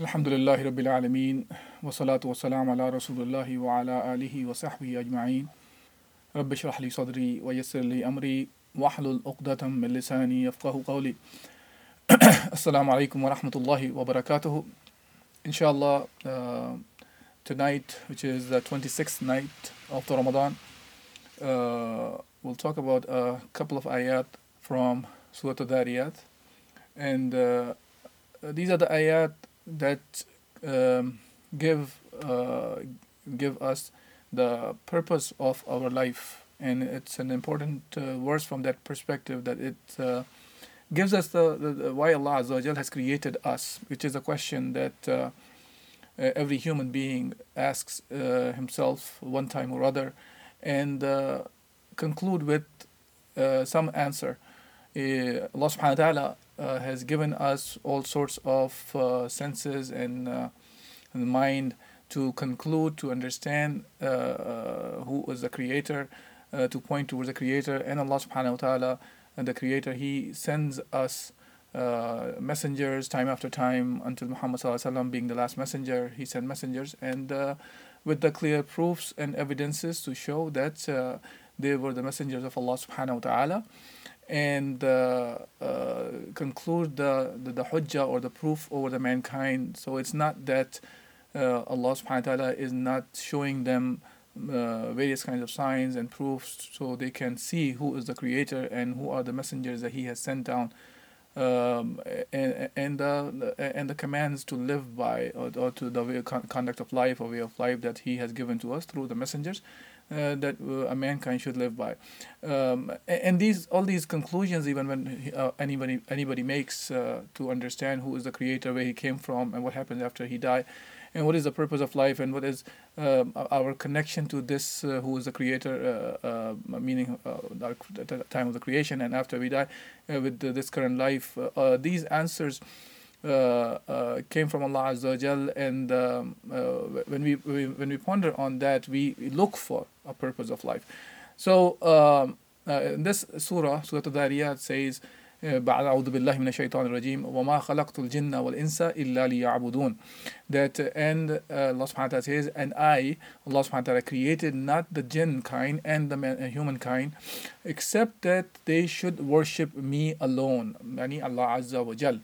الحمد لله رب العالمين والصلاة والسلام على رسول الله وعلى آله وصحبه أجمعين رب اشرح لي صدري ويسر لي أمري واحلل عقدة من لساني يفقه قولي السلام عليكم ورحمة الله وبركاته Inshallah uh, tonight which is the 26th night of the Ramadan uh, we'll talk about a couple of ayat from Surah Al-Dhariyat. And uh, these are the ayat that um, give uh, give us the purpose of our life, and it's an important uh, verse from that perspective that it uh, gives us the, the, the, why Allah Azza has created us, which is a question that uh, every human being asks uh, himself one time or other, and uh, conclude with some answer. Allah Subhanahu wa Taala uh, has given us all sorts of uh, senses and, uh, and mind to conclude, to understand uh, uh, who is the creator, uh, to point towards the creator and Allah subhanahu wa ta'ala and the creator. He sends us messengers time after time until Muhammad sallallahu being the last messenger. He sent messengers and with the clear proofs and evidences to show that they were the messengers of Allah subhanahu wa ta'ala and uh, uh, conclude the, the, the hujjah or the proof over the mankind. So it's not that uh, Allah subhanahu wa ta'ala is not showing them uh, various kinds of signs and proofs so they can see who is the creator and who are the messengers that He has sent down. Um, and and the and the commands to live by or, or to the way, conduct of life or way of life that He has given to us through the messengers, uh, that uh, a mankind should live by. Um, and these all these conclusions, even when uh, anybody anybody makes uh, to understand who is the creator, where he came from, and what happens after he died, and what is the purpose of life, and what is um, our connection to this uh, who is the creator, uh, meaning the time of the creation and after we die, with this current life. these answers. Uh, uh, came from Allah Azza Jal, and um, uh, when we, we, when we ponder on that, we look for a purpose of life. So um, in this surah, Surah Al-Dhariyat says. بعد أعوذ بالله من الشيطان الرجيم وما خلقت الجن والإنس إلا ليعبدون that uh, and uh, Allah subhanahu wa ta'ala says and I Allah subhanahu wa ta'ala created not the jinn kind and the man, uh, humankind except that they should worship me alone يعني Allah Azza wa Jal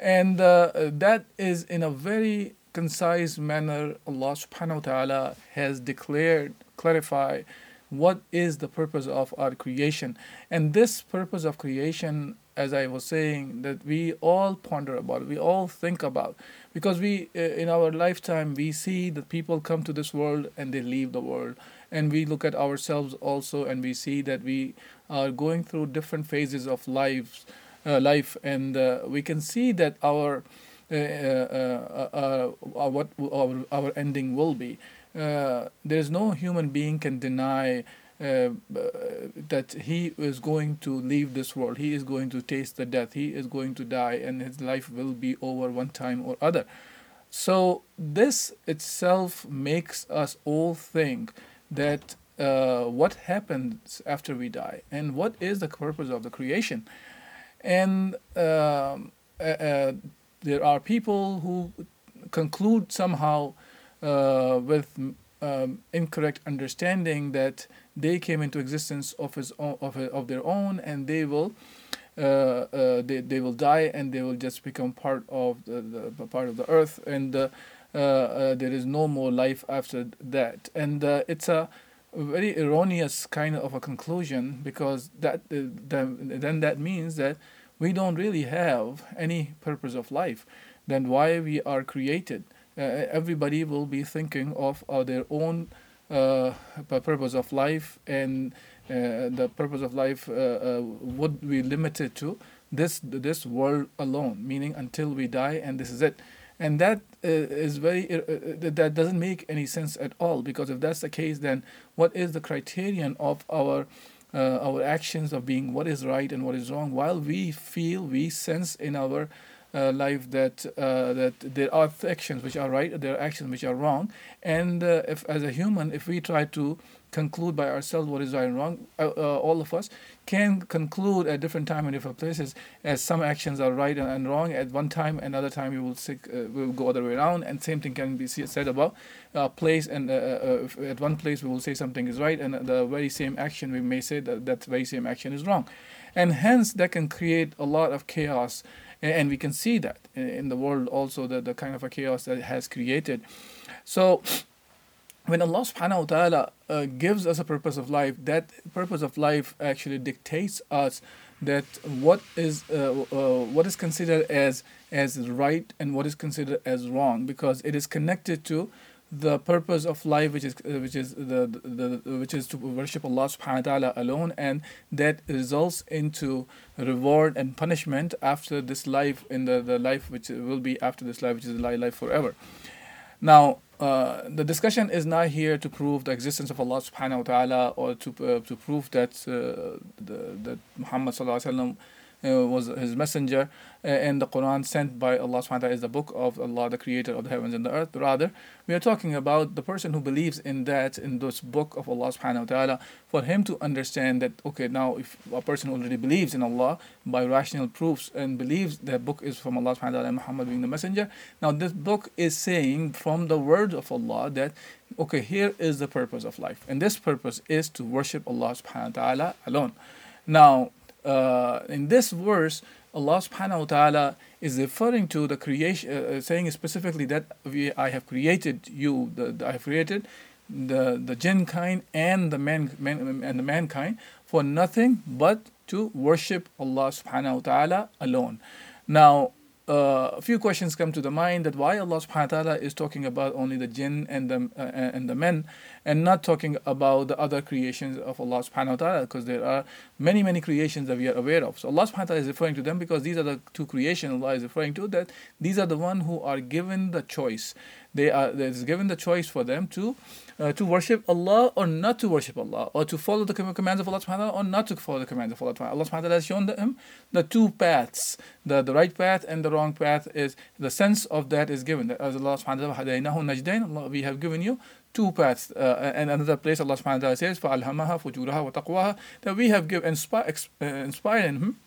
and uh, that is in a very concise manner Allah subhanahu wa ta'ala has declared, clarified what is the purpose of our creation. And this purpose of creation, as I was saying, that we all ponder about, we all think about, because we, uh, in our lifetime, we see that people come to this world and they leave the world. And we look at ourselves also and we see that we are going through different phases of lives uh, life, and uh, we can see that our what our, our ending will be. there is no human being can deny uh, that he is going to leave this world. He is going to taste the death. He is going to die, and his life will be over one time or other. So this itself makes us all think that uh, what happens after we die, and what is the purpose of the creation and um, uh, uh, there are people who conclude somehow uh, with um, incorrect understanding that they came into existence of his own, of, of their own and they will uh, uh, they, they will die and they will just become part of the, the part of the earth and uh, there is no more life after that. And it's a very erroneous kind of a conclusion because that then that means that we don't really have any purpose of life. Then why we are created? Uh, everybody will be thinking of uh, their own uh, purpose of life and uh, the purpose of life uh, uh, would be limited to this this world alone meaning until we die and this is it. And that is very that doesn't make any sense at all because if that's the case then what is the criterion of our uh, our actions of being what is right and what is wrong while we feel we sense in our uh, life that uh, that there are actions which are right there are actions which are wrong. And uh, if as a human if we try to conclude by ourselves what is right and wrong uh, uh, all of us can conclude at different time in different places as some actions are right and, wrong at one time another time we will, uh, will go other way around and same thing can be said about a place and at one place we will say something is right and the very same action we may say that that very same action is wrong. And hence that can create a lot of chaos and we can see that in the world also the, the kind of a chaos that it has created. So when Allah subhanahu wa ta'ala uh, gives us a purpose of life that purpose of life actually dictates us that what is uh, uh, what is considered as as right and what is considered as wrong because it is connected to the purpose of life which is uh, which is the, the, the which is to worship Allah subhanahu wa ta'ala alone and that results into reward and punishment after this life in the, the life which will be after this life which is life, life forever. Now uh, the discussion is not here to prove the existence of Allah subhanahu wa ta'ala or to uh, to prove that uh, the, that Muhammad sallallahu alaihi wasallam uh, was his messenger uh, and the Quran sent by Allah subhanahu wa ta'ala is the book of Allah, the creator of the heavens and the earth. Rather, we are talking about the person who believes in that, in this book of Allah subhanahu wa ta'ala, for him to understand that, okay, now if a person already believes in Allah by rational proofs and believes that book is from Allah subhanahu wa ta'ala and Muhammad being the messenger, now this book is saying from the word of Allah that, okay, here is the purpose of life. And this purpose is to worship Allah subhanahu wa ta'ala alone. Now, uh, in this verse, Allah subhanahu wa ta'ala is referring to the creation, uh, uh, saying specifically that we, I have created you, the, the, I have created the, the jinn kind and the man, man and the mankind for nothing but to worship Allah subhanahu wa ta'ala alone. Now, uh, a few questions come to the mind that why Allah subhanahu wa ta'ala is talking about only the jinn and the, uh, and the men and not talking about the other creations of Allah subhanahu wa ta'ala because there are many many creations that we are aware of. So Allah subhanahu wa ta'ala is referring to them because these are the two creations Allah is referring to that these are the one who are given the choice. They are is given the choice for them to uh, to worship Allah or not to worship Allah, or to follow the commands of Allah subhanahu wa ta'ala or not to follow the commands of Allah subhanahu Allah subhanahu wa ta'ala has shown them the two paths. The, the right path and the wrong path is the sense of that is given. As Allah subhanahu wa ta'ala we have given you two paths uh, and another place Allah subhanahu wa ta'ala says فَأَلْهَمَهَا فُجُورَهَا وَتَقْوَاهَا that we have give, inspire, uh, inspired in him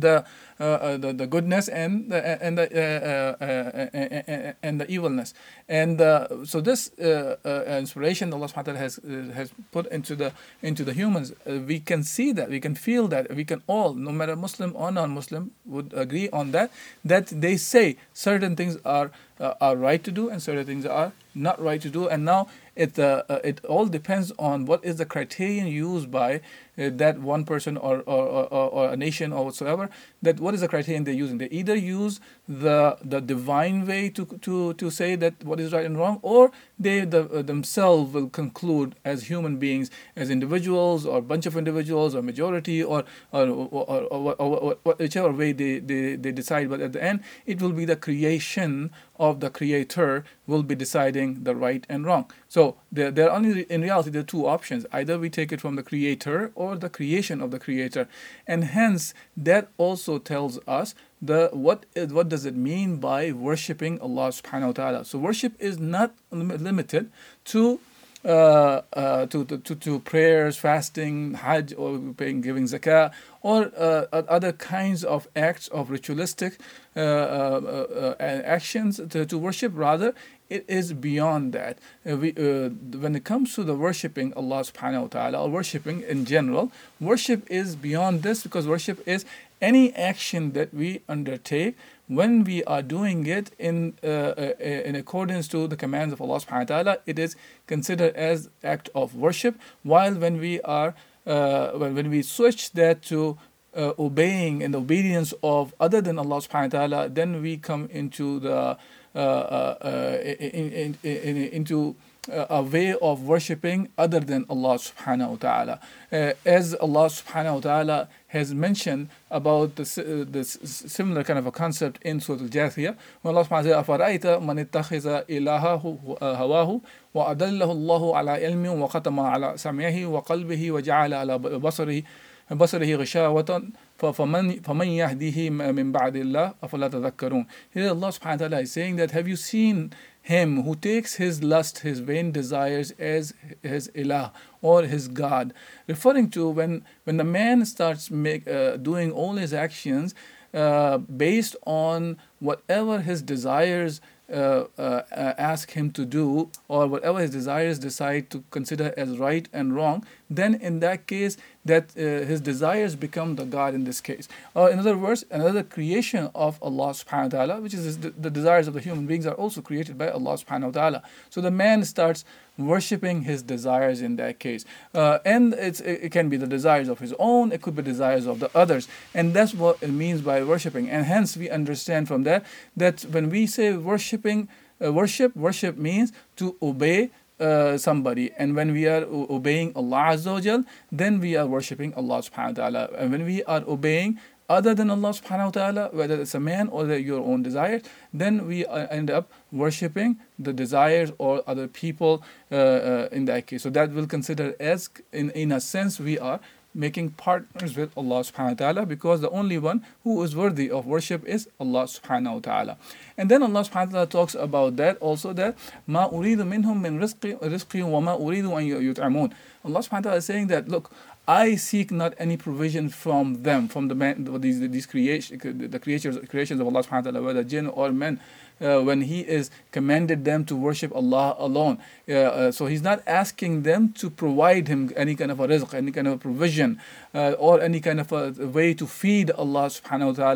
the, uh, uh, the the goodness and the and the uh, uh, uh and the evilness. And so this inspiration Allah subhanahu wa has has put into the into the humans we can see that we can feel that we can all no matter Muslim or non-Muslim would agree on that that they say certain things are are right to do and certain things are not right to do. And now it uh, uh, it all depends on what is the criterion used by uh, that one person or, or, or, or, a nation or whatsoever that what is the criterion they're using they either use the the divine way to to to say that what is right and wrong or they the, uh, themselves will conclude as human beings as individuals or a bunch of individuals or majority or or, or, or, or, whichever way they, they, they decide but at the end it will be the creation of the creator will be deciding the right and wrong. So there, there are only in reality there are two options. Either we take it from the creator or the creation of the creator. And hence that also tells us the what is what does it mean by worshipping Allah subhanahu wa ta'ala. So worship is not limited to uh, uh, to, to, to prayers, fasting, hajj, or paying, giving zakah, or uh, other kinds of acts of ritualistic uh, uh, uh, actions to, to worship. Rather, it is beyond that. we, when it comes to the worshipping Allah subhanahu wa ta'ala, or worshipping in general, worship is beyond this because worship is any action that we undertake when we are doing it in uh, uh, in accordance to the commands of Allah subhanahu wa ta'ala it is considered as act of worship while when we are uh, when we switch that to uh, obeying and obedience of other than Allah subhanahu wa ta'ala then we come into the uh, uh, in, in, in, into a way of worshipping other than Allah subhanahu wa ta'ala. Uh, as Allah subhanahu wa ta'ala has mentioned about this, uh, this similar kind of a concept in Surah Al-Jathiyah, when Allah subhanahu wa ta'ala says, أَفَرَأَيْتَ مَنِ اتَّخِذَ إِلَهَهُ هَوَاهُ وَأَدَلَّهُ اللَّهُ عَلَى عِلْمٍ وَخَتَمَ عَلى سَمْعِهِ وَقَلْبِهِ وَجَعَلَ عَلى بصره بصره غشاوة فمن فمن يهديه من بعد الله أفلا تذكرون Here Allah subhanahu wa ta'ala is saying that have you seen him who takes his lust, his vain desires as his ilah or his God, referring to when when the man starts make, uh, doing all his actions uh, based on whatever his desires uh, uh, ask him to do or whatever his desires decide to consider as right and wrong, then in that case, that uh, his desires become the God in this case. Or in other words, another creation of Allah subhanahu wa ta'ala, which is the, the desires of the human beings are also created by Allah subhanahu wa ta'ala. So the man starts worshipping his desires in that case. Uh, and it's, it can be the desires of his own, it could be desires of the others. And that's what it means by worshipping. And hence we understand from that that when we say worshipping, uh, worship, worship means to obey uh, somebody and when we are obeying Allah Azza wa then we are worshipping Allah subhanahu wa ta'ala and when we are obeying other than Allah subhanahu wa ta'ala, whether it's a man or your own desires, then we uh, end up worshipping the desires or other people uh, uh, in that case. So that will consider as, in, in a sense, we are making partners with Allah subhanahu wa ta'ala because the only one who is worthy of worship is Allah subhanahu wa ta'ala. And then Allah subhanahu wa ta'ala talks about that also that ma uridu minhum min rizqi rizqi wa ma uridu yut'amun. Allah subhanahu wa ta'ala is saying that look I seek not any provision from them, from the man, these these creation, the creatures, creations of Allah Subhanahu wa Taala, whether jinn or men uh, when he is commanded them to worship Allah alone. Uh, uh, so he's not asking them to provide him any kind of a rizq, any kind of provision, uh, or any kind of a way to feed Allah subhanahu wa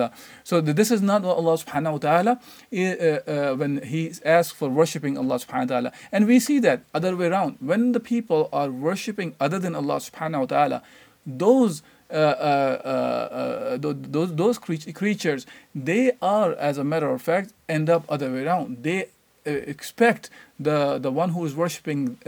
ta'ala. So this is not what Allah subhanahu wa ta'ala uh, when he asks for worshipping Allah subhanahu wa ta'ala. And we see that other way around. When the people are worshipping other than Allah subhanahu wa ta'ala, those uh, uh, uh, those those creatures they are as a matter of fact end up other way around. They expect the the one who is worshiping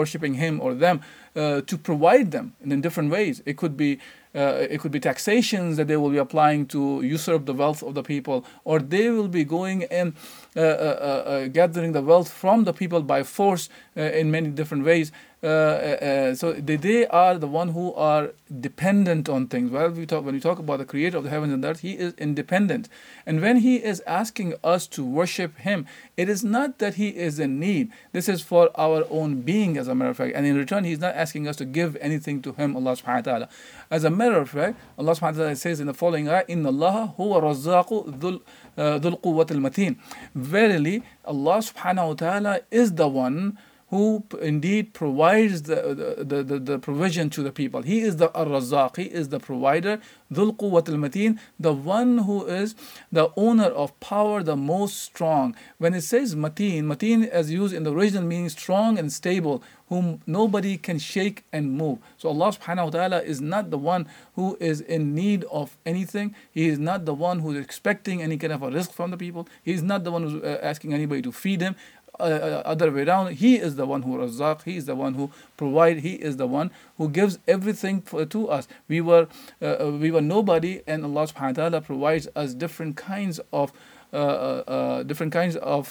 worshiping him or them to provide them in different ways it could be uh, it could be taxations that they will be applying to usurp the wealth of the people, or they will be going and uh, uh, gathering the wealth from the people by force in many different ways. Uh, uh, so they, they are the one who are dependent on things. Well, we talk when we talk about the creator of the heavens and earth, he is independent. And when he is asking us to worship him, it is not that he is in need. This is for our own being, as a matter of fact. And in return, he's not asking us to give anything to him, Allah subhanahu wa ta'ala. As a matter of fact, Allah subhanahu wa ta'ala says in the following ayah, Inna Allah huwa razzaqu dhul uh, dhul. Verily, Allah subhanahu wa ta'ala is the one who indeed provides the, the, the, the, provision to the people. He is the Ar-Razzaq, he is the provider, Dhul Quwwat al-Mateen, the one who is the owner of power, the most strong. When it says Mateen, Mateen as used in the original meaning strong and stable, whom nobody can shake and move. So Allah subhanahu wa ta'ala is not the one who is in need of anything. He is not the one who is expecting any kind of a rizq from the people. He is not the one who's uh, asking anybody to feed him uh, uh, other way around. He is the one who razaq. He is the one who provide. He is the one who gives everything for, to us. We were uh, uh we were nobody, and Allah Subhanahu wa Taala provides us different kinds of Uh, uh, uh, different kinds of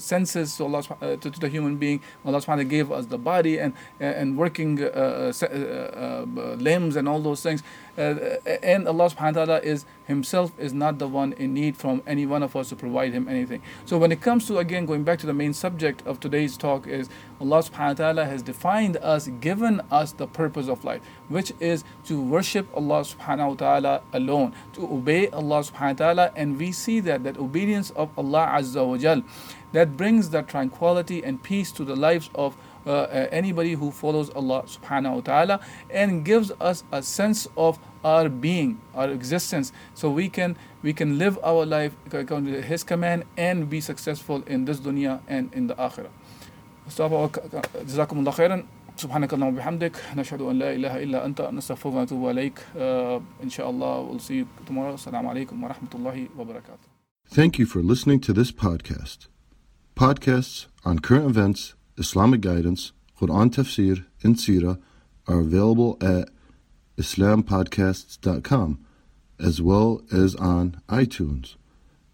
senses to, Allah, to, to, the human being. Allah subhanahu gave us the body and and working limbs and all those things. and Allah subhanahu is himself is not the one in need from any one of us to provide him anything. So when it comes to again going back to the main subject of today's talk is Allah subhanahu wa ta'ala has defined us, given us the purpose of life, which is to worship Allah subhanahu wa ta'ala alone, to obey Allah subhanahu wa ta'ala, and we see that that obedience of Allah Azza wa Jal that brings that tranquility and peace to the lives of uh, uh, anybody who follows Allah subhanahu wa ta'ala and gives us a sense of our being, our existence, so we can we can live our life according to His command and be successful in this dunya and in the akhirah. جزاكم الله خيرا سبحانك اللهم وبحمدك نشهد ان لا اله الا انت نستغفرك ونتوب اليك uh, ان شاء الله we'll see you tomorrow السلام عليكم ورحمه الله وبركاته Thank you for listening to this podcast. Podcasts on current events, Islamic guidance, Quran tafsir, and seerah are available at islampodcasts.com as well as on iTunes.